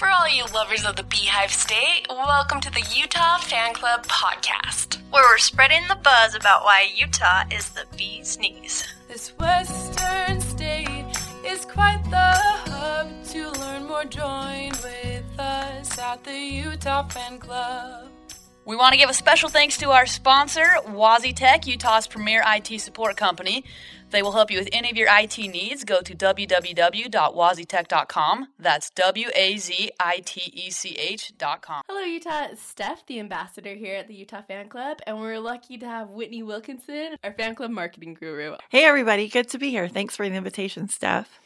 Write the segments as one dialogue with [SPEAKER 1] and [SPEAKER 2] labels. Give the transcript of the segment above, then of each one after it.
[SPEAKER 1] For all you lovers of the Beehive State, welcome to the Utah Fan Club podcast,
[SPEAKER 2] where we're spreading the buzz about why Utah is the bee's knees.
[SPEAKER 3] This western state is quite the hub. To learn more, join with us at the Utah Fan Club.
[SPEAKER 4] We want to give a special thanks to our sponsor, WaziTech, Utah's premier IT support company. They will help you with any of your IT needs. Go to www.wazitech.com. That's W A Z I T E C H.com.
[SPEAKER 5] Hello, Utah. It's Steph, the ambassador here at the Utah Fan Club, and we're lucky to have Whitney Wilkinson, our fan club marketing guru.
[SPEAKER 6] Hey, everybody. Good to be here. Thanks for the invitation, Steph.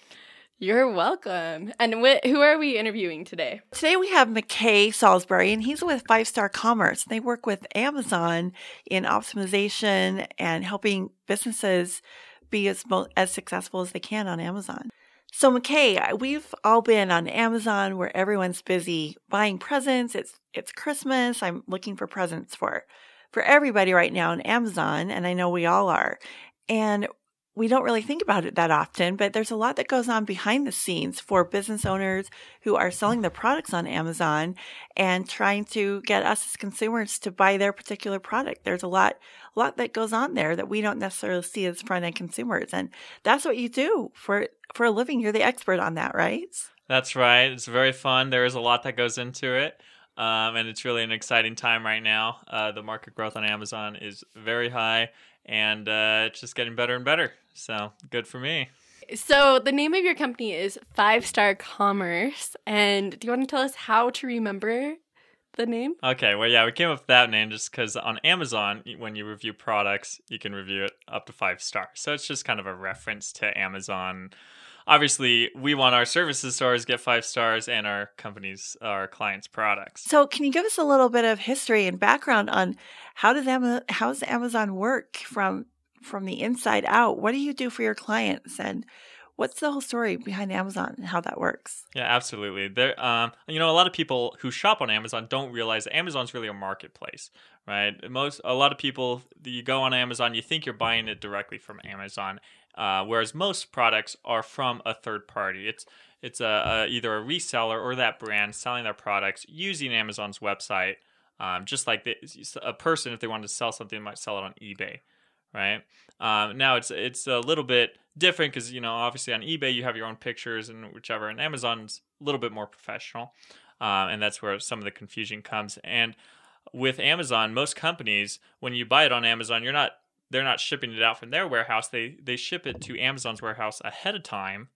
[SPEAKER 5] You're welcome. And wh- who are we interviewing today?
[SPEAKER 6] Today we have McKay Salisbury, and he's with Five Star Commerce. They work with Amazon in optimization and helping businesses be as, as successful as they can on Amazon. So, McKay, we've all been on Amazon where everyone's busy buying presents. It's it's Christmas. I'm looking for presents for for everybody right now on Amazon, and I know we all are. And we don't really think about it that often, but there's a lot that goes on behind the scenes for business owners who are selling their products on Amazon and trying to get us as consumers to buy their particular product. There's a lot, a lot that goes on there that we don't necessarily see as front end consumers. And that's what you do for, for a living. You're the expert on that, right?
[SPEAKER 7] That's right. It's very fun. There is a lot that goes into it. Um, and it's really an exciting time right now. Uh, the market growth on Amazon is very high, and uh, it's just getting better and better. So good for me.
[SPEAKER 5] So the name of your company is Five Star Commerce, and do you want to tell us how to remember the name?
[SPEAKER 7] Okay, well, yeah, we came up with that name just because on Amazon, when you review products, you can review it up to five stars. So it's just kind of a reference to Amazon. Obviously, we want our services stores get five stars and our companies, our clients' products.
[SPEAKER 6] So, can you give us a little bit of history and background on how does Amazon, how does Amazon work from from the inside out. What do you do for your clients and what's the whole story behind Amazon and how that works?
[SPEAKER 7] Yeah, absolutely. There, um, you know, a lot of people who shop on Amazon don't realize that Amazon's really a marketplace, right? Most, a lot of people, you go on Amazon, you think you're buying it directly from Amazon, uh, whereas most products are from a third party. It's it's a, a, either a reseller or that brand selling their products using Amazon's website. Um, just like the, a person, if they wanted to sell something, might sell it on eBay right? Um, now it's it's a little bit different because you know obviously on eBay you have your own pictures and whichever, and Amazon's a little bit more professional, um, and that's where some of the confusion comes. And with Amazon, most companies when you buy it on Amazon, you're not they're not shipping it out from their warehouse. They they ship it to Amazon's warehouse ahead of time.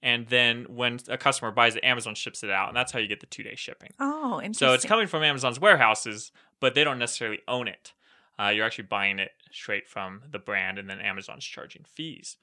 [SPEAKER 7] And then when a customer buys it, Amazon ships it out, and that's how you get the two day shipping.
[SPEAKER 6] Oh, interesting.
[SPEAKER 7] So it's coming from Amazon's warehouses, but they don't necessarily own it. Uh, you're actually buying it straight from the brand, and then Amazon's charging fees.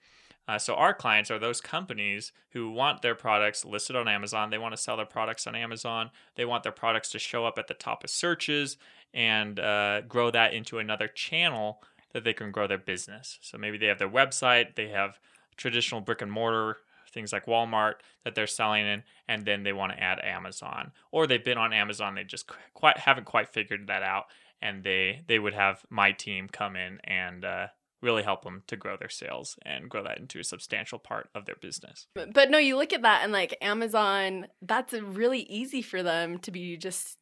[SPEAKER 7] Uh, so our clients are those companies who want their products listed on Amazon. They want to sell their products on Amazon. They want their products to show up at the top of searches and uh, grow that into another channel that they can grow their business. So maybe they have their website, they have traditional brick and mortar things like Walmart that they're selling in, and then they want to add Amazon, or they've been on Amazon, they just quite haven't quite figured that out, and they they would have my team come in and uh, really help them to grow their sales and grow that into a substantial part of their business.
[SPEAKER 5] But, no, you look at that and like Amazon, that's really easy for them to be just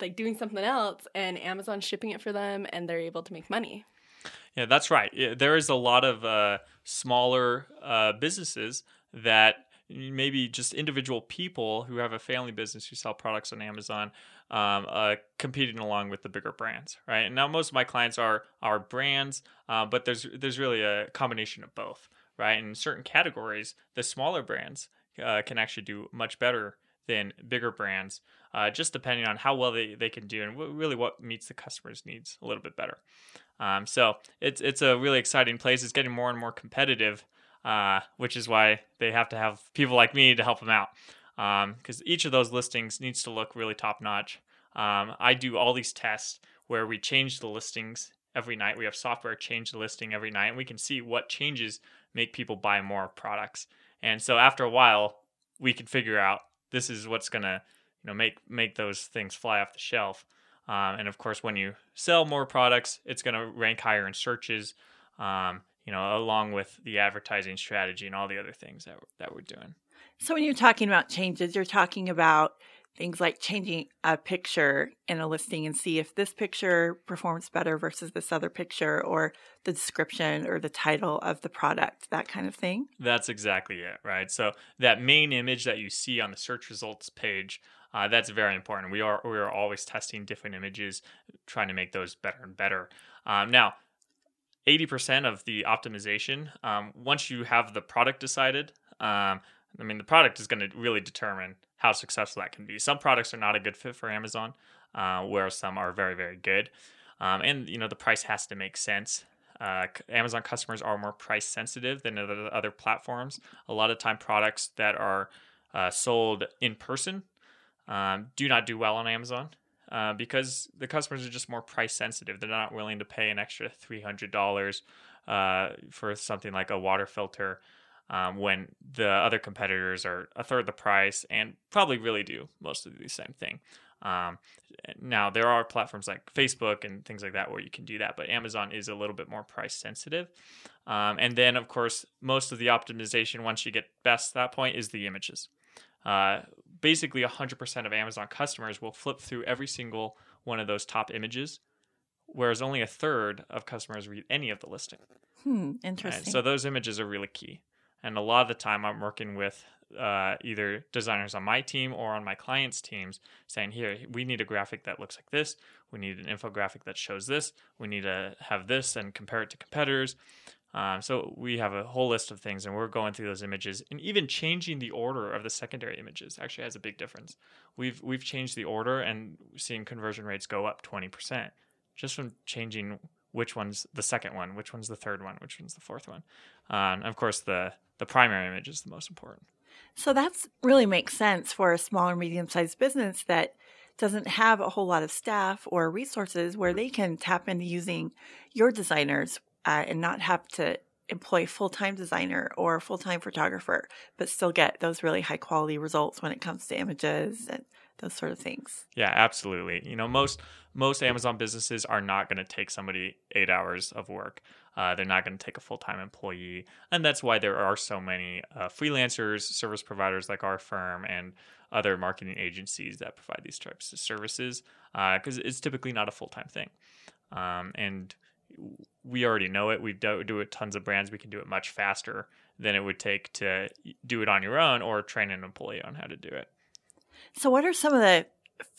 [SPEAKER 5] like doing something else and Amazon shipping it for them and they're able to make money.
[SPEAKER 7] Yeah, that's right. There is a lot of uh, smaller uh, businesses that maybe just individual people who have a family business who sell products on Amazon um, uh, competing along with the bigger brands, right? And now most of my clients are are brands, uh, but there's there's really a combination of both, right? In certain categories, the smaller brands uh, can actually do much better than bigger brands, uh, just depending on how well they, they can do and w- really what meets the customer's needs a little bit better. Um, so it's it's a really exciting place. It's getting more and more competitive, uh, which is why they have to have people like me to help them out because um, each of those listings needs to look really top notch. Um, I do all these tests where we change the listings every night. We have software change the listing every night, and we can see what changes make people buy more products. And so after a while, we can figure out this is what's gonna you know make make those things fly off the shelf. Um, and of course, when you sell more products, it's gonna rank higher in searches. Um, you know, along with the advertising strategy and all the other things that that we're doing.
[SPEAKER 6] So when you're talking about changes, you're talking about things like changing a picture in a listing and see if this picture performs better versus this other picture or the description or the title of the product, that kind of thing.
[SPEAKER 7] That's exactly it, right? So that main image that you see on the search results page, uh, that's very important. We are we are always testing different images, trying to make those better and better. Um, now, 80% of the optimization, um, once you have the product decided, um, I mean, the product is going to really determine how successful that can be. Some products are not a good fit for Amazon, uh, whereas some are very, very good. Um, and, you know, the price has to make sense. Uh, Amazon customers are more price sensitive than other, other platforms. A lot of time, products that are uh, sold in person um, do not do well on Amazon. Uh, because the customers are just more price sensitive. They're not willing to pay an extra three hundred dollars uh, for something like a water filter um, when the other competitors are a third the price and probably really do most of the same thing. Um, now there are platforms like Facebook and things like that where you can do that, but Amazon is a little bit more price sensitive. Um, and then of course, most of the optimization once you get past that point is the images. Uh, basically 100% of Amazon customers will flip through every single one of those top images, whereas only a third of customers read any of the listing.
[SPEAKER 6] Hmm, interesting.
[SPEAKER 7] So those images are really key. And a lot of the time, I'm working with uh, either designers on my team or on my clients' teams saying, here, we need a graphic that looks like this. We need an infographic that shows this. We need to have this and compare it to competitors. Um, so we have a whole list of things, and we're going through those images, and even changing the order of the secondary images actually has a big difference. We've we've changed the order and seeing conversion rates go up twenty percent just from changing which one's the second one, which one's the third one, which one's the fourth one. Um, of course, the the primary image is the most important.
[SPEAKER 6] So that's really makes sense for a small or medium sized business that doesn't have a whole lot of staff or resources where they can tap into using your designers uh, and not have to employ full-time designer or full-time photographer but still get those really high quality results when it comes to images and those sort of things.
[SPEAKER 7] Yeah absolutely. You know most most amazon businesses are not going to take somebody eight hours of work. Uh, they're not going to take a full-time employee and that's why there are so many uh, freelancers service providers like our firm and other marketing agencies that provide these types of services because uh, it's typically not a full-time thing. Um, and we already know it. We do, do it tons of brands. We can do it much faster than it would take to do it on your own or train an employee on how to do it.
[SPEAKER 6] So, what are some of the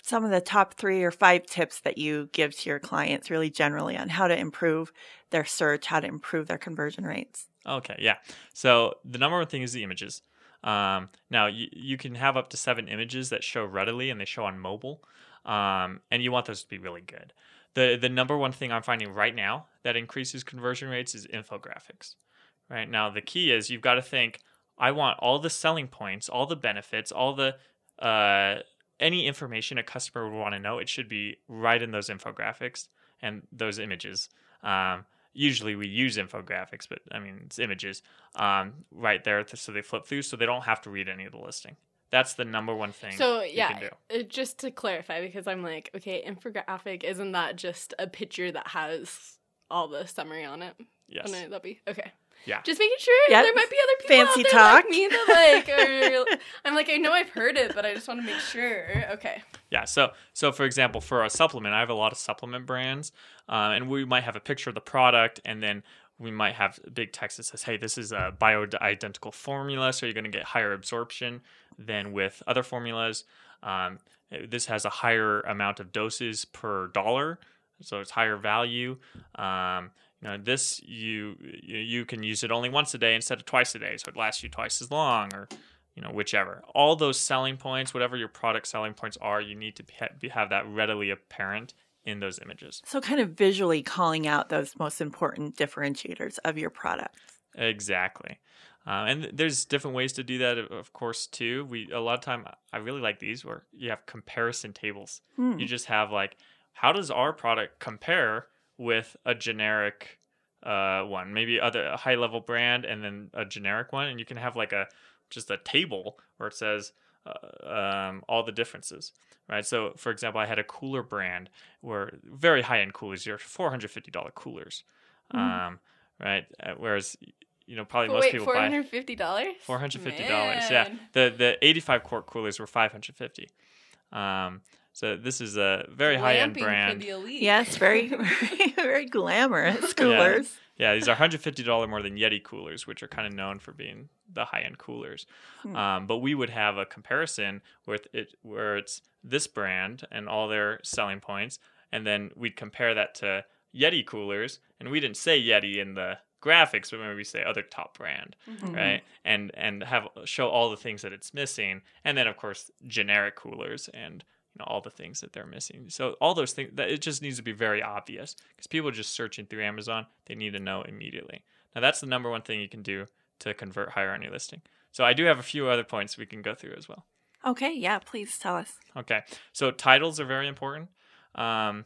[SPEAKER 6] some of the top three or five tips that you give to your clients, really generally, on how to improve their search, how to improve their conversion rates?
[SPEAKER 7] Okay, yeah. So the number one thing is the images. Um, now you, you can have up to seven images that show readily and they show on mobile, um, and you want those to be really good the the number one thing I'm finding right now that increases conversion rates is infographics. Right now, the key is you've got to think. I want all the selling points, all the benefits, all the uh, any information a customer would want to know. It should be right in those infographics and those images. Um, usually we use infographics, but I mean it's images um, right there, so they flip through, so they don't have to read any of the listing. That's the number one thing.
[SPEAKER 5] So yeah, uh, just to clarify, because I'm like, okay, infographic isn't that just a picture that has all the summary on it?
[SPEAKER 7] Yes.
[SPEAKER 5] Oh, no, that'd be okay.
[SPEAKER 7] Yeah.
[SPEAKER 5] Just making sure. Yeah. There might be other people
[SPEAKER 6] Fancy
[SPEAKER 5] out there
[SPEAKER 6] talk.
[SPEAKER 5] like me that like are, I'm like I know I've heard it, but I just want to make sure. Okay.
[SPEAKER 7] Yeah. So so for example, for a supplement, I have a lot of supplement brands, um, and we might have a picture of the product, and then we might have big text that says, "Hey, this is a bioidentical formula, so you're going to get higher absorption than with other formulas. Um, this has a higher amount of doses per dollar, so it's higher value. Um, you know, this you you can use it only once a day instead of twice a day, so it lasts you twice as long, or you know, whichever. All those selling points, whatever your product selling points are, you need to have that readily apparent in those images.
[SPEAKER 6] So, kind of visually calling out those most important differentiators of your product.
[SPEAKER 7] Exactly. Uh, and there's different ways to do that, of course, too. We a lot of time I really like these where you have comparison tables. Hmm. You just have like, how does our product compare with a generic uh, one, maybe other high level brand, and then a generic one, and you can have like a just a table where it says uh, um, all the differences, right? So, for example, I had a cooler brand where very high end coolers, your four hundred fifty dollar coolers, mm. um, right? Uh, whereas you know probably most
[SPEAKER 5] wait,
[SPEAKER 7] people
[SPEAKER 5] four hundred fifty dollars.
[SPEAKER 7] Four hundred fifty dollars, yeah. The the eighty five quart coolers were five hundred fifty. Um, so this is a very high end
[SPEAKER 5] Glamping
[SPEAKER 7] brand.
[SPEAKER 5] for the elite.
[SPEAKER 6] Yes, very, very, very glamorous coolers.
[SPEAKER 7] Yeah, these are $150 more than Yeti coolers, which are kind of known for being the high end coolers.
[SPEAKER 6] Hmm.
[SPEAKER 7] Um, but we would have a comparison with it where it's this brand and all their selling points, and then we'd compare that to Yeti coolers, and we didn't say Yeti in the graphics, but maybe we say other top brand,
[SPEAKER 6] Mm-hmm.
[SPEAKER 7] right? And and have show all the things that it's missing, and then of course generic coolers and you know all the things that they're missing. So all those things that it just needs to be very obvious because people are just searching through Amazon, they need to know immediately. Now that's the number one thing you can do to convert higher on your listing. So I do have a few other points we can go through as well.
[SPEAKER 6] Okay, yeah, please tell us.
[SPEAKER 7] Okay, so titles are very important. Um,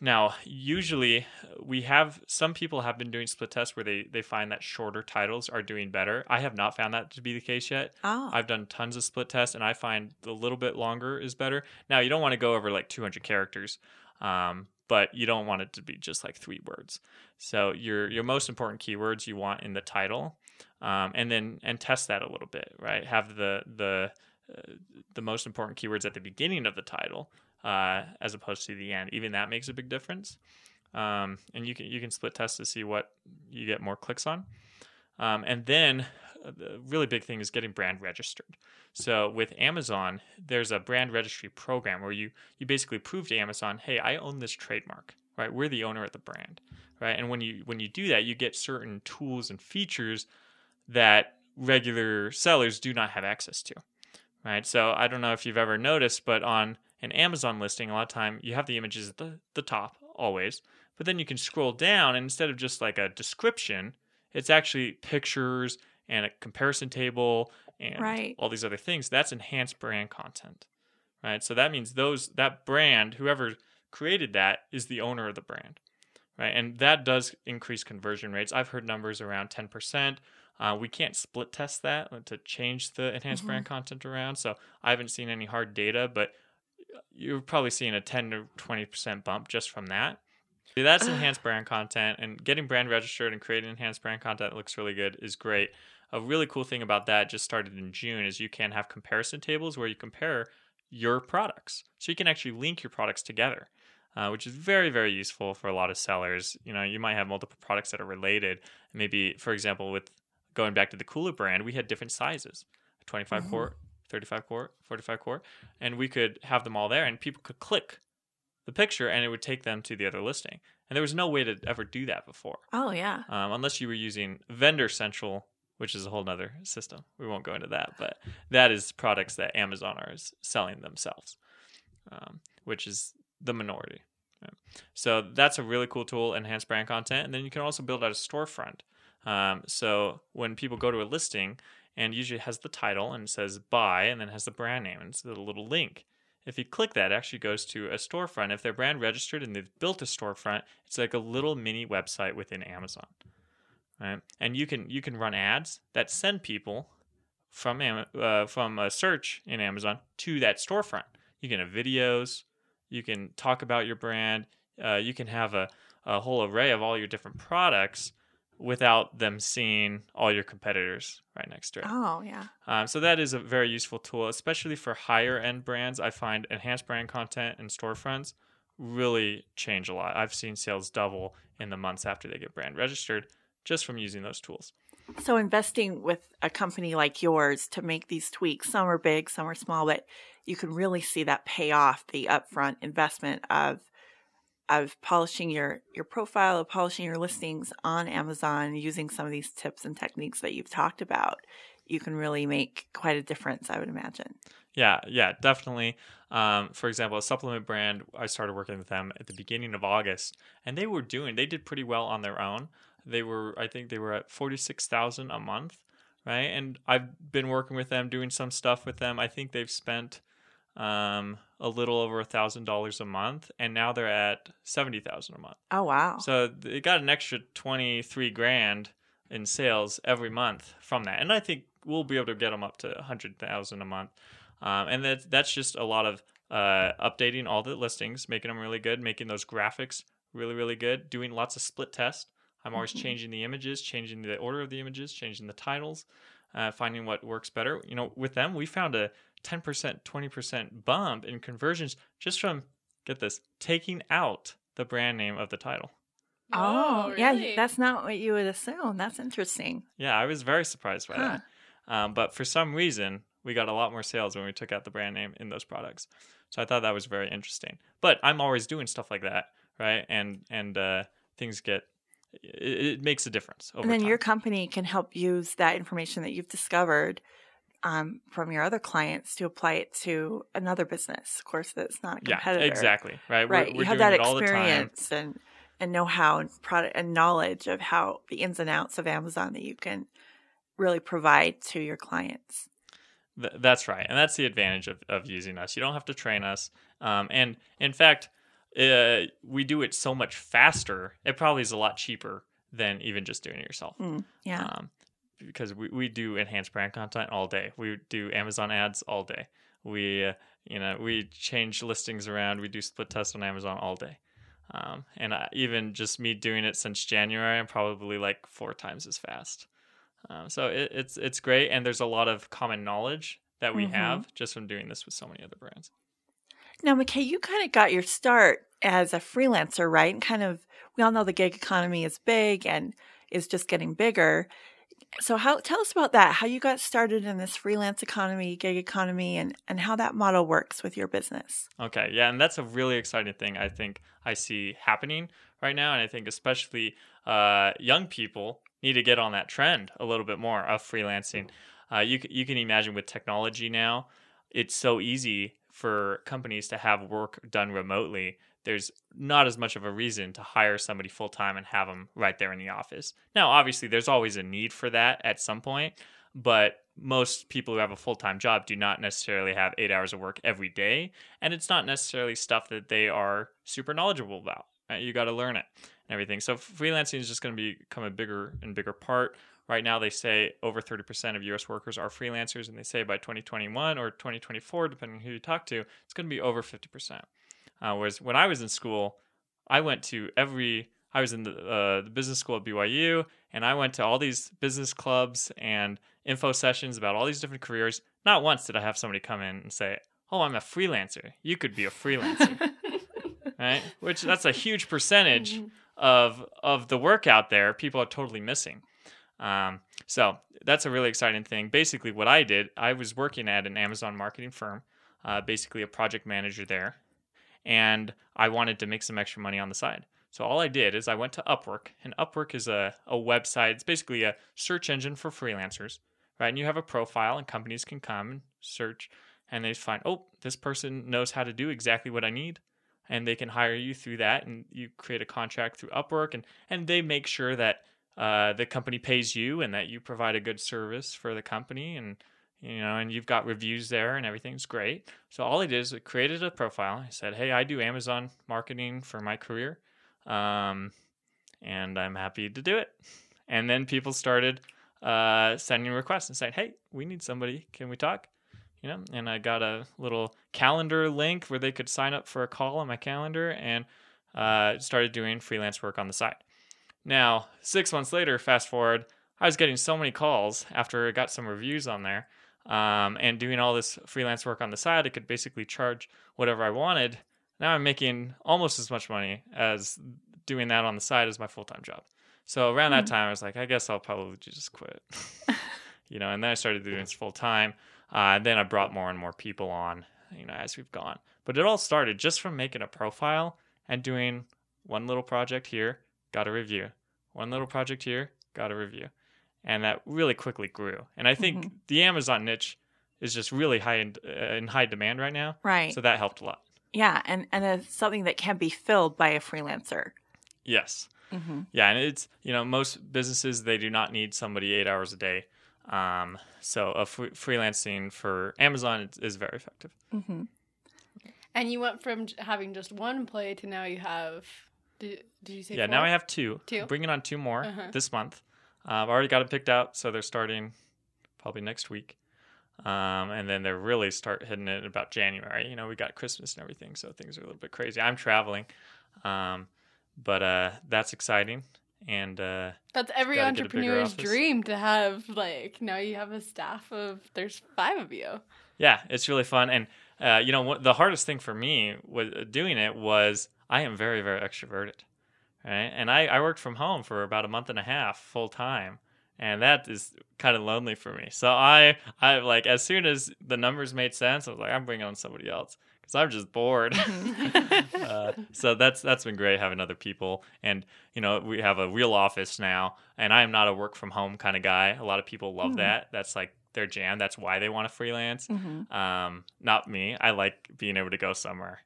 [SPEAKER 7] now, usually we have some people have been doing split tests where they they find that shorter titles are doing better. I have not found that to be the case yet.
[SPEAKER 6] Oh,
[SPEAKER 7] I've done tons of split tests, and I find a little bit longer is better. Now, you don't want to go over like 200 characters, um, but you don't want it to be just like three words. So your your most important keywords you want in the title, um, and then and test that a little bit, right? Have the the uh, the most important keywords at the beginning of the title, uh, as opposed to the end. Even that makes a big difference. Um, and you can you can split test to see what you get more clicks on. Um, and then uh, the really big thing is getting brand registered. So with Amazon, there's a brand registry program where you you basically prove to Amazon, hey, I own this trademark, right? We're the owner of the brand, right? And when you when you do that, you get certain tools and features that regular sellers do not have access to, right? So I don't know if you've ever noticed, but on an Amazon listing, a lot of time you have the images at the, the top always, but then you can scroll down and instead of just like a description, it's actually pictures and a comparison table and
[SPEAKER 6] Right.
[SPEAKER 7] all these other things. That's enhanced brand content, right? So that means those that brand, whoever created that, is the owner of the brand, right? And that does increase conversion rates. I've heard numbers around ten percent. Uh, we can't split test that to change the enhanced brand content around, so I haven't seen any hard data, but you're probably seeing a 10 to 20% bump just from that. So That's enhanced brand content, and getting brand registered and creating enhanced brand content that looks really good is great. A really cool thing about that just started in June is you can have comparison tables where you compare your products. So you can actually link your products together, uh, which is very, very useful for a lot of sellers. You know, you might have multiple products that are related. Maybe, for example, with going back to the Cooler brand, we had different sizes 25 quart, 35 core, 45 core, and we could have them all there, and people could click the picture and it would take them to the other listing. And there was no way to ever do that before
[SPEAKER 6] oh yeah.
[SPEAKER 7] um, unless you were using Vendor Central, which is a whole nother system. We won't go into that, but that is products that Amazon are selling themselves, um, which is the minority. So that's a really cool tool, enhanced brand content, and then you can also build out a storefront. Um, so when people go to a listing, and usually has the title and says buy, and then has the brand name and it's a little link. If you click that, it actually goes to a storefront. If they're brand registered and they've built a storefront, it's like a little mini website within Amazon, right? And you can you can run ads that send people from uh, from a search in Amazon to that storefront. You can have videos, you can talk about your brand, uh, you can have a, a whole array of all your different products without them seeing all your competitors right next to it.
[SPEAKER 6] Oh yeah.
[SPEAKER 7] Um, so that is a very useful tool, especially for higher end brands. I find enhanced brand content and storefronts really change a lot. I've seen sales double in the months after they get brand registered just from using those tools.
[SPEAKER 6] So investing with a company like yours to make these tweaks, some are big, some are small, but you can really see that pay off the upfront investment of of polishing your your profile, of polishing your listings on Amazon, using some of these tips and techniques that you've talked about. You can really make quite a difference, I would imagine.
[SPEAKER 7] Yeah, yeah, definitely. Um, for example, a supplement brand, I started working with them at the beginning of August, and they were doing, they did pretty well on their own. They were, I think they were at 46,000 a month, right? And I've been working with them, doing some stuff with them. I think they've spent um, a little over a thousand dollars a month, and now they're at 70,000 a month.
[SPEAKER 6] Oh wow.
[SPEAKER 7] So they got an extra 23 grand in sales every month from that. And I think we'll be able to get them up to a 100,000 a month. Um, and that, that's just a lot of uh, updating all the listings, making them really good, making those graphics really, really good, doing lots of split tests. I'm always changing the images, changing the order of the images, changing the titles, uh, finding what works better. You know, with them, we found a 10%, 20% bump in conversions just from, get this, taking out the brand name of the title.
[SPEAKER 6] Oh,
[SPEAKER 5] really?
[SPEAKER 6] yeah, that's not what you would assume. That's interesting.
[SPEAKER 7] Yeah, I was very surprised by
[SPEAKER 6] Huh.
[SPEAKER 7] that. Um, but for some reason, we got a lot more sales when we took out the brand name in those products. So I thought that was very interesting. But I'm always doing stuff like that, right? And and uh, things get it, it makes a difference over
[SPEAKER 6] and then
[SPEAKER 7] time.
[SPEAKER 6] your company can help use that information that you've discovered um, from your other clients to apply it to another business. Of course, that's not a
[SPEAKER 7] yeah,
[SPEAKER 6] competitor.
[SPEAKER 7] exactly, right? We're-
[SPEAKER 6] Right.
[SPEAKER 7] We're,
[SPEAKER 6] you have
[SPEAKER 7] doing
[SPEAKER 6] that
[SPEAKER 7] it all the time.
[SPEAKER 6] experience and and know how and product and knowledge of how the ins and outs of Amazon that you can really provide to your clients.
[SPEAKER 7] Th- that's right, and that's the advantage of, of using us. You don't have to train us, um, and in fact, uh, we do it so much faster. It probably is a lot cheaper than even just doing it yourself.
[SPEAKER 6] Mm, yeah.
[SPEAKER 7] Um, because we, we do enhanced brand content all day. We do Amazon ads all day. We uh, you know we change listings around. We do split tests on Amazon all day. Um, and I, even just me doing it since January, I'm probably like four times as fast. Um, so it, it's it's great, and there's a lot of common knowledge that we
[SPEAKER 6] Mhm.
[SPEAKER 7] have just from doing this with so many other brands.
[SPEAKER 6] Now, McKay, you kind of got your start as a freelancer, right? And kind of, we all know the gig economy is big and is just getting bigger. So, how tell us about that? How you got started in this freelance economy, gig economy, and and how that model works with your business.
[SPEAKER 7] Okay, yeah, and that's a really exciting thing I think I see happening right now, and I think especially uh, young people need to get on that trend a little bit more of freelancing. Uh, you you can imagine with technology now, it's so easy for companies to have work done remotely. There's not as much of a reason to hire somebody full time and have them right there in the office. Now, obviously, there's always a need for that at some point, but most people who have a full time job do not necessarily have eight hours of work every day, and it's not necessarily stuff that they are super knowledgeable about. Right? You got to learn it and everything. So freelancing is just going to become a bigger and bigger part. Right now, they say over 30% of US workers are freelancers, and they say by 2021 or 2024, depending on who you talk to, it's going to be over 50%. Uh, whereas when I was in school, I went to every, I was in the, uh, the business school at BYU, and I went to all these business clubs and info sessions about all these different careers. Not once did I have somebody come in and say, Oh, I'm a freelancer. You could be a freelancer. right? Which that's a huge percentage of of the work out there people are totally missing. Um, so that's a really exciting thing. Basically, what I did, I was working at an Amazon marketing firm, uh, basically a project manager there, and I wanted to make some extra money on the side. So all I did is I went to Upwork, and Upwork is a, a website. It's basically a search engine for freelancers, right? And you have a profile, and companies can come and search, and they find, oh, this person knows how to do exactly what I need, and they can hire you through that, and you create a contract through Upwork, and and they make sure that uh, the company pays you and that you provide a good service for the company, and you know, and you've got reviews there, and everything's great. So all I did is I created a profile. I said, hey, I do Amazon marketing for my career um, and I'm happy to do it. And then people started uh, sending requests and saying, "Hey, we need somebody. Can we talk?" You know, and I got a little calendar link where they could sign up for a call on my calendar, and uh, started doing freelance work on the side. Now, six months later, fast forward, I was getting so many calls after I got some reviews on there, um, and doing all this freelance work on the side. I could basically charge whatever I wanted. Now I'm making almost as much money as doing that on the side as my full time job. So around that time, I was like, I guess I'll probably just quit. you know, and then I started doing this full time. Uh, and then I brought more and more people on, you know, as we've gone. But it all started just from making a profile and doing one little project here, got a review. One little project here, got a review. And that really quickly grew. And I think the Amazon niche is just really high in, uh, in high demand right now.
[SPEAKER 6] Right.
[SPEAKER 7] So that helped a lot.
[SPEAKER 6] yeah, and and it's something that can be filled by a freelancer.
[SPEAKER 7] Yes.
[SPEAKER 6] Mm-hmm.
[SPEAKER 7] Yeah, and it's you know most businesses they do not need somebody eight hours a day. Um, so a free- freelancing for Amazon is, is very effective.
[SPEAKER 6] Mm-hmm.
[SPEAKER 5] And you went from having just one employee to now you have. Did, did you say?
[SPEAKER 7] Yeah, now? I have two.
[SPEAKER 5] Two?
[SPEAKER 7] Bringing on two more
[SPEAKER 5] Uh-huh.
[SPEAKER 7] this month. Uh, I've already got them picked out, so they're starting probably next week. Um, and then they're really start hitting it about January. You know, we got Christmas and everything, so things are a little bit crazy. I'm traveling, um, but uh, that's exciting. And uh,
[SPEAKER 5] That's every
[SPEAKER 7] Gotta get a bigger
[SPEAKER 5] entrepreneur's dream to have like now you have a staff of there's five of you.
[SPEAKER 7] Yeah, it's really fun. And, uh, you know, what, the hardest thing for me with doing it was I am very, very extroverted. Right. And I, I worked from home for about a month and a half full time. And that is kind of lonely for me. So I, I like, as soon as the numbers made sense, I was like, I'm bringing on somebody else because I'm just bored. uh, so that's that's been great having other people, and you know we have a real office now, and I am not a work from home kind of guy. A lot of people love that. That's like their jam. That's why they want to freelance. Um, not me. I like being able to go somewhere,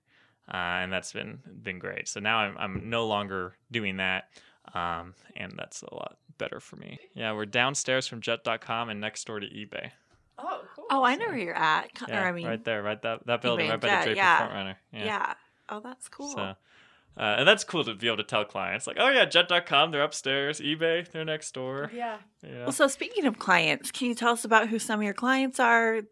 [SPEAKER 7] uh, and that's been been great. So now I'm I'm no longer doing that, um, and that's a lot better for me. Yeah, we're downstairs from Jet.com and next door to eBay.
[SPEAKER 5] Oh, cool.
[SPEAKER 6] Oh, I know where you're at.
[SPEAKER 7] Yeah,
[SPEAKER 6] or I mean,
[SPEAKER 7] right there, right that that building,
[SPEAKER 6] eBay
[SPEAKER 7] right by
[SPEAKER 6] Jet,
[SPEAKER 7] the Draper
[SPEAKER 6] yeah.
[SPEAKER 7] Front Runner.
[SPEAKER 6] yeah. Oh, that's cool.
[SPEAKER 7] So, uh, and that's cool to be able to tell clients, like, oh yeah, Jet.com, they're upstairs. eBay, they're next door.
[SPEAKER 5] Yeah.
[SPEAKER 7] Yeah.
[SPEAKER 6] Well, so speaking of clients, can you tell us about who some of your clients are,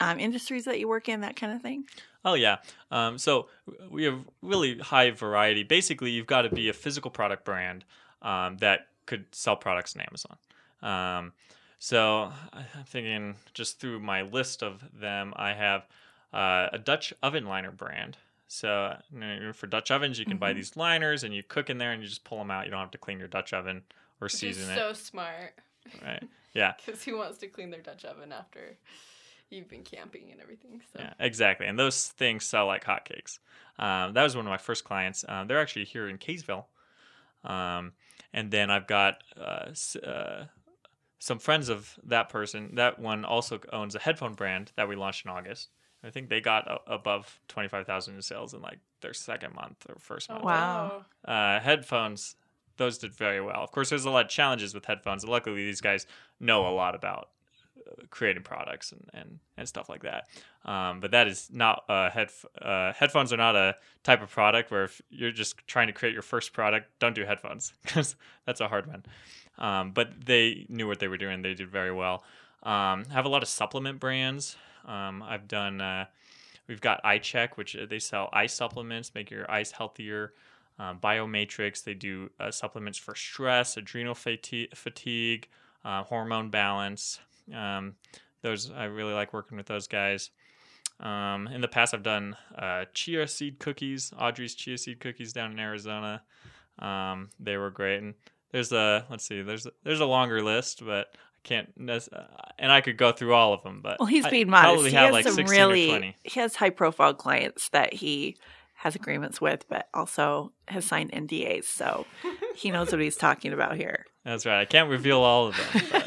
[SPEAKER 6] um, industries that you work in, that kind of thing?
[SPEAKER 7] Oh yeah. Um, so we have really high variety. Basically, you've got to be a physical product brand um, that could sell products on Amazon. Um, so I'm thinking just through my list of them, I have uh, a Dutch oven liner brand. So you know, for Dutch ovens, you can buy these liners and you cook in there and you just pull them out. You don't have to clean your Dutch oven or
[SPEAKER 5] Which is
[SPEAKER 7] season
[SPEAKER 5] so smart.
[SPEAKER 7] Right? Yeah.
[SPEAKER 5] because who wants to clean their Dutch oven after you've been camping and everything? So
[SPEAKER 7] Yeah, exactly. And those things sell like hotcakes. Um, that was one of my first clients. Um, they're actually here in Kaysville. Um, and then I've got uh, uh, some friends of that person. That one also owns a headphone brand that we launched in August. I think they got a- above 25,000 in sales in like their second month or first month.
[SPEAKER 6] Wow.
[SPEAKER 7] Uh, headphones, those did very well. Of course, there's a lot of challenges with headphones. Luckily, these guys know a lot about creating products and, and, and stuff like that. Um, but that is not a head. Uh, headphones are not a type of product where if you're just trying to create your first product, don't do headphones because that's a hard one. Um, but they knew what they were doing. They did very well. Um, I have a lot of supplement brands. Um, I've done. Uh, we've got iCheck, which uh, they sell eye supplements, make your eyes healthier. Um, Biomatrix, they do uh, supplements for stress, adrenal fati- fatigue, uh, hormone balance. Um, those I really like working with those guys. Um, in the past, I've done uh, chia seed cookies, Audrey's chia seed cookies down in Arizona. Um, they were great, and there's a let's see, there's there's a longer list, but I can't. Uh, and I could go through all of them, but
[SPEAKER 6] Well, he's
[SPEAKER 7] I
[SPEAKER 6] being modest.
[SPEAKER 7] Probably
[SPEAKER 6] He
[SPEAKER 7] have
[SPEAKER 6] has
[SPEAKER 7] like
[SPEAKER 6] some really, he has high profile clients that he has agreements with, but also has signed NDAs. So he knows what he's talking about here.
[SPEAKER 7] That's right. I can't reveal all of them.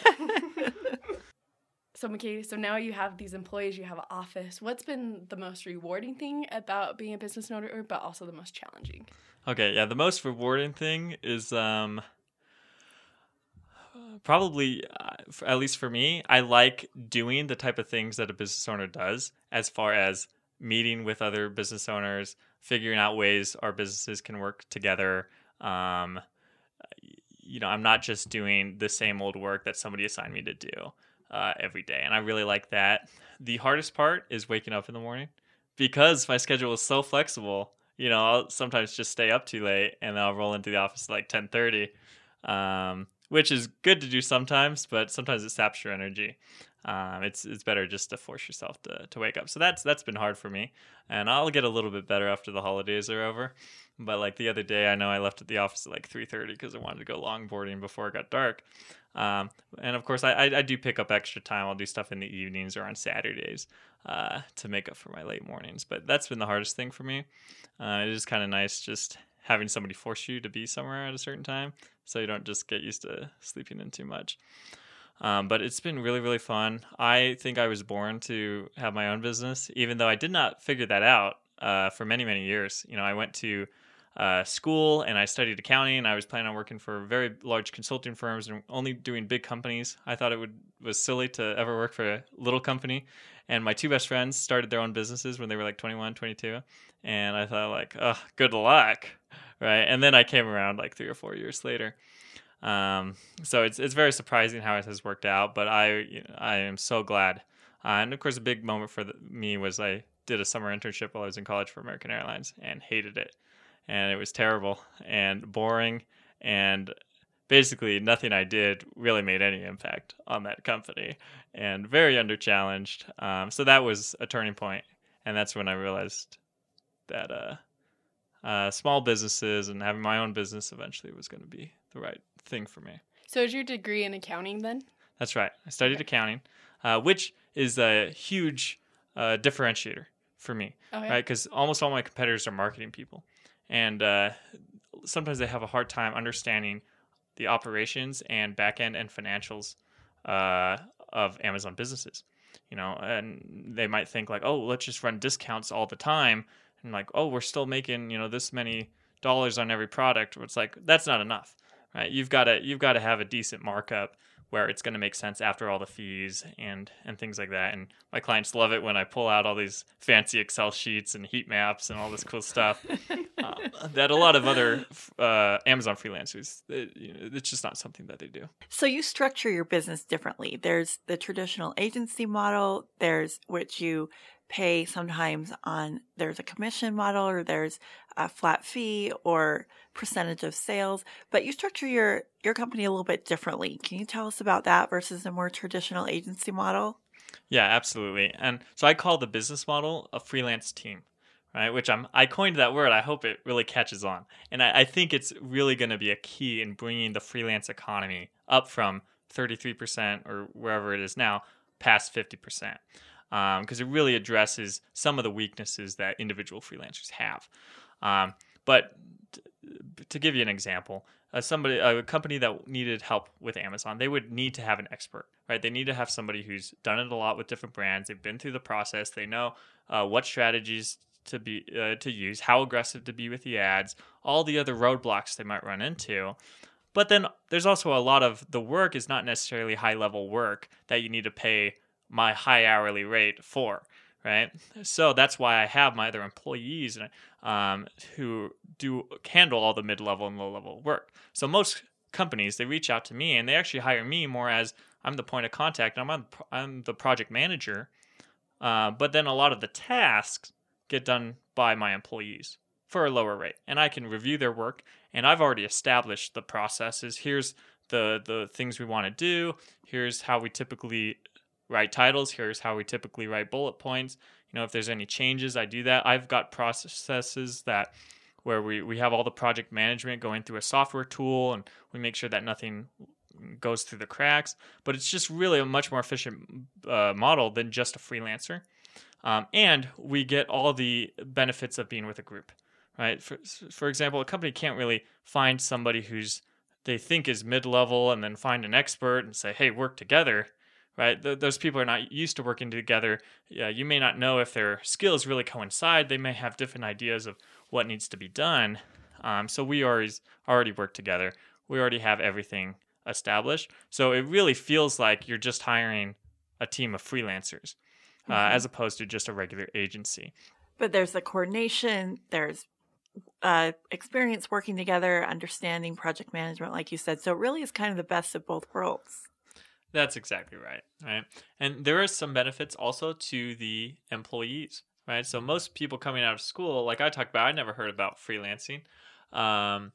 [SPEAKER 5] So, McKay, so now you have these employees, you have an office. What's been the most rewarding thing about being a business owner, but also the most challenging?
[SPEAKER 7] Okay, yeah, the most rewarding thing is um probably uh, at least for me, I like doing the type of things that a business owner does as far as meeting with other business owners, figuring out ways our businesses can work together. Um you know, I'm not just doing the same old work that somebody assigned me to do uh, every day, and I really like that. The hardest part is waking up in the morning because my schedule is so flexible. You know, I'll sometimes just stay up too late, and then I'll roll into the office at like ten thirty, um, which is good to do sometimes, but sometimes it saps your energy. Um, it's it's better just to force yourself to, to wake up. So that's that's been hard for me, and I'll get a little bit better after the holidays are over. But like the other day, I know I left at the office at like three thirty because I wanted to go longboarding before it got dark. Um, and of course, I, I I do pick up extra time. I'll do stuff in the evenings or on Saturdays uh, to make up for my late mornings. But that's been the hardest thing for me. Uh, it is kind of nice just having somebody force you to be somewhere at a certain time, so you don't just get used to sleeping in too much. Um, but it's been really, really fun. I think I was born to have my own business, even though I did not figure that out uh, for many, many years. You know, I went to uh, school and I studied accounting. And I was planning on working for very large consulting firms and only doing big companies. I thought it would was silly to ever work for a little company. And my two best friends started their own businesses when they were like 21, 22. And I thought like, oh, good luck, right? And then I came around like three or four years later. Um, so it's it's very surprising how it has worked out, but I you know, I am so glad. Uh, and of course, a big moment for the, me was I did a summer internship while I was in college for American Airlines and hated it, and it was terrible and boring and basically nothing I did really made any impact on that company, and very under challenged. Um, so that was a turning point, and that's when I realized that uh, uh, small businesses and having my own business eventually was going to be the right thing for me.
[SPEAKER 5] So is your degree in accounting then?
[SPEAKER 7] That's right. I studied accounting, uh, which is a huge uh, differentiator for me,
[SPEAKER 5] Oh, yeah.
[SPEAKER 7] right? Because almost all my competitors are marketing people, and uh, sometimes they have a hard time understanding the operations and back end and financials uh, of Amazon businesses. You know, and they might think like, oh, let's just run discounts all the time, and like, oh, we're still making you know this many dollars on every product. It's like that's not enough, right? You've got to you've got to have a decent markup where it's going to make sense after all the fees and and things like that. And my clients love it when I pull out all these fancy Excel sheets and heat maps and all this cool stuff um, that a lot of other uh, Amazon freelancers it, you know, it's just not something that they do.
[SPEAKER 6] So you structure your business differently. There's the traditional agency model, there's which you pay sometimes on there's a commission model or there's a flat fee or percentage of sales, but you structure your your company a little bit differently. Can you tell us about that versus a more traditional agency model?
[SPEAKER 7] Yeah, absolutely. And so I call the business model a freelance team, right? Which I'm I coined that word. I hope it really catches on, and I, I think it's really going to be a key in bringing the freelance economy up from 33% or wherever it is now past 50%, because it really addresses some of the weaknesses that individual freelancers have. Um, but t- to give you an example, uh, somebody a company that needed help with Amazon, they would need to have an expert, right? They need to have somebody who's done it a lot with different brands. They've been through the process. They know uh, what strategies to be uh, to use, how aggressive to be with the ads, all the other roadblocks they might run into. But then there's also a lot of the work is not necessarily high level work that you need to pay my high hourly rate for, right? So that's why I have my other employees um, who do handle all the mid level and low level work. So most companies they reach out to me and they actually hire me more as I'm the point of contact. I'm on, I'm the project manager, uh, but then a lot of the tasks get done by my employees for a lower rate, and I can review their work. And I've already established the processes. Here's the the things we want to do. Here's how we typically write titles. Here's how we typically write bullet points. You know, if there's any changes, I do that. I've got processes that where we, we have all the project management going through a software tool and we make sure that nothing goes through the cracks. But it's just really a much more efficient uh, model than just a freelancer. Um, and we get all the benefits of being with a group, right? For, for example, a company can't really find somebody who's they think is mid level and then find an expert and say, hey, work together right? Th- those people are not used to working together. Yeah, you may not know if their skills really coincide. They may have different ideas of what needs to be done. Um, so we always already work together. We already have everything established. So it really feels like you're just hiring a team of freelancers uh,
[SPEAKER 6] Mm-hmm.
[SPEAKER 7] as opposed to just a regular agency.
[SPEAKER 6] But there's the coordination, there's uh, experience working together, understanding project management, like you said. So it really is kind of the best of both worlds.
[SPEAKER 7] That's exactly right. Right. And there are some benefits also to the employees, right? So most people coming out of school, like I talked about, I never heard about freelancing. Um,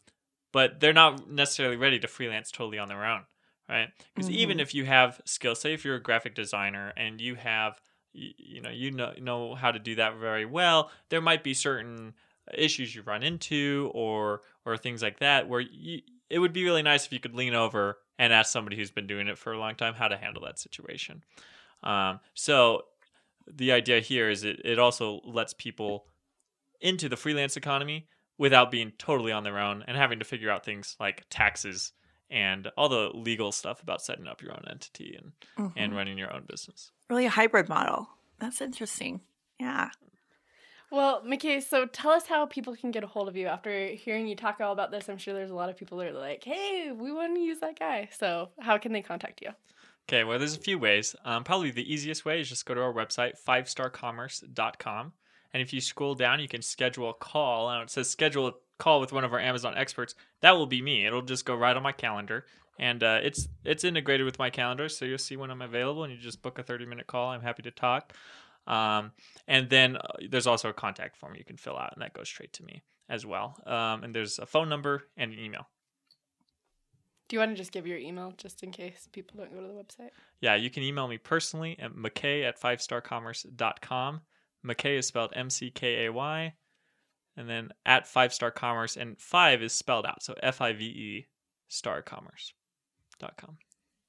[SPEAKER 7] but they're not necessarily ready to freelance totally on their own, right? Because even if you have skills, say if you're a graphic designer and you have you, you know you know know how to do that very well, there might be certain issues you run into or or things like that where you, it would be really nice if you could lean over and ask somebody who's been doing it for a long time how to handle that situation. Um, so the idea here is it, it also lets people into the freelance economy without being totally on their own and having to figure out things like taxes and all the legal stuff about setting up your own entity and, and running your own business.
[SPEAKER 6] Really a hybrid model. That's interesting. Yeah.
[SPEAKER 5] Well, McKay, so tell us how people can get a hold of you. After hearing you talk all about this, I'm sure there's a lot of people that are like, hey, we want to use that guy. So, how can they contact you?
[SPEAKER 7] Okay, well, there's a few ways. Um, probably the easiest way is just go to our website, fivestarcommerce.com. And if you scroll down, you can schedule a call. And it says schedule a call with one of our Amazon experts. That will be me. It'll just go right on my calendar. And uh, it's it's integrated with my calendar, so you'll see when I'm available, and you just book a 30 minute call. I'm happy to talk. Um, and then uh, there's also a contact form you can fill out, and that goes straight to me as well. Um, and there's a phone number and an email.
[SPEAKER 8] Do you want to just give your email just in case people don't go to the website?
[SPEAKER 7] Yeah, you can email me personally at mckay at fivestarcommerce.com. McKay is spelled M C K A Y, and then at Five Star Commerce, and five is spelled out, so F I V E starcommerce.com.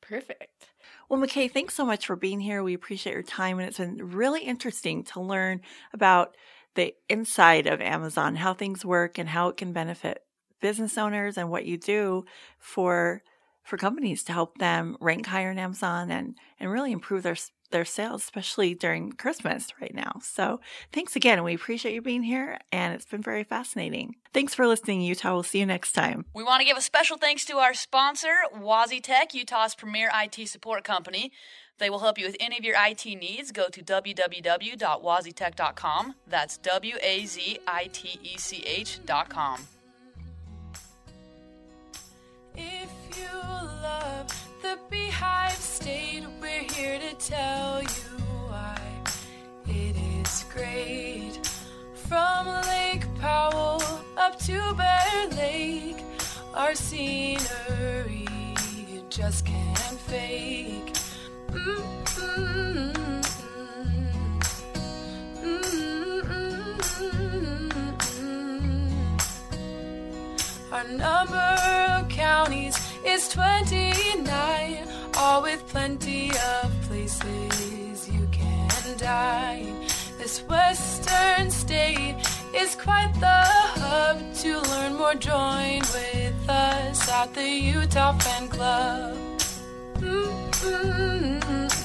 [SPEAKER 8] Perfect.
[SPEAKER 6] Well, McKay, thanks so much for being here. We appreciate your time, and it's been really interesting to learn about the inside of Amazon, how things work, and how it can benefit business owners, and what you do for for companies to help them rank higher in Amazon and and really improve their their sales, especially during Christmas right now. So thanks again. We appreciate you being here, and it's been very fascinating. Thanks for listening, Utah. We'll see you next time.
[SPEAKER 4] We want to give a special thanks to our sponsor, WaziTech, Utah's premier IT support company. They will help you with any of your IT needs. Go to www.wazitech.com. That's W A Z I T E C H.com.
[SPEAKER 5] If you love the Beehive State, we're here to tell you why it is great. From Lake Powell up to Bear Lake, our scenery just can't fake. Mm-mm-mm. Mm-mm-mm. Our number of counties is 29, all with plenty of places you can dine. This western state is quite the hub. To learn more, join with us at the Utah Fan Club. Mm-mm-mm.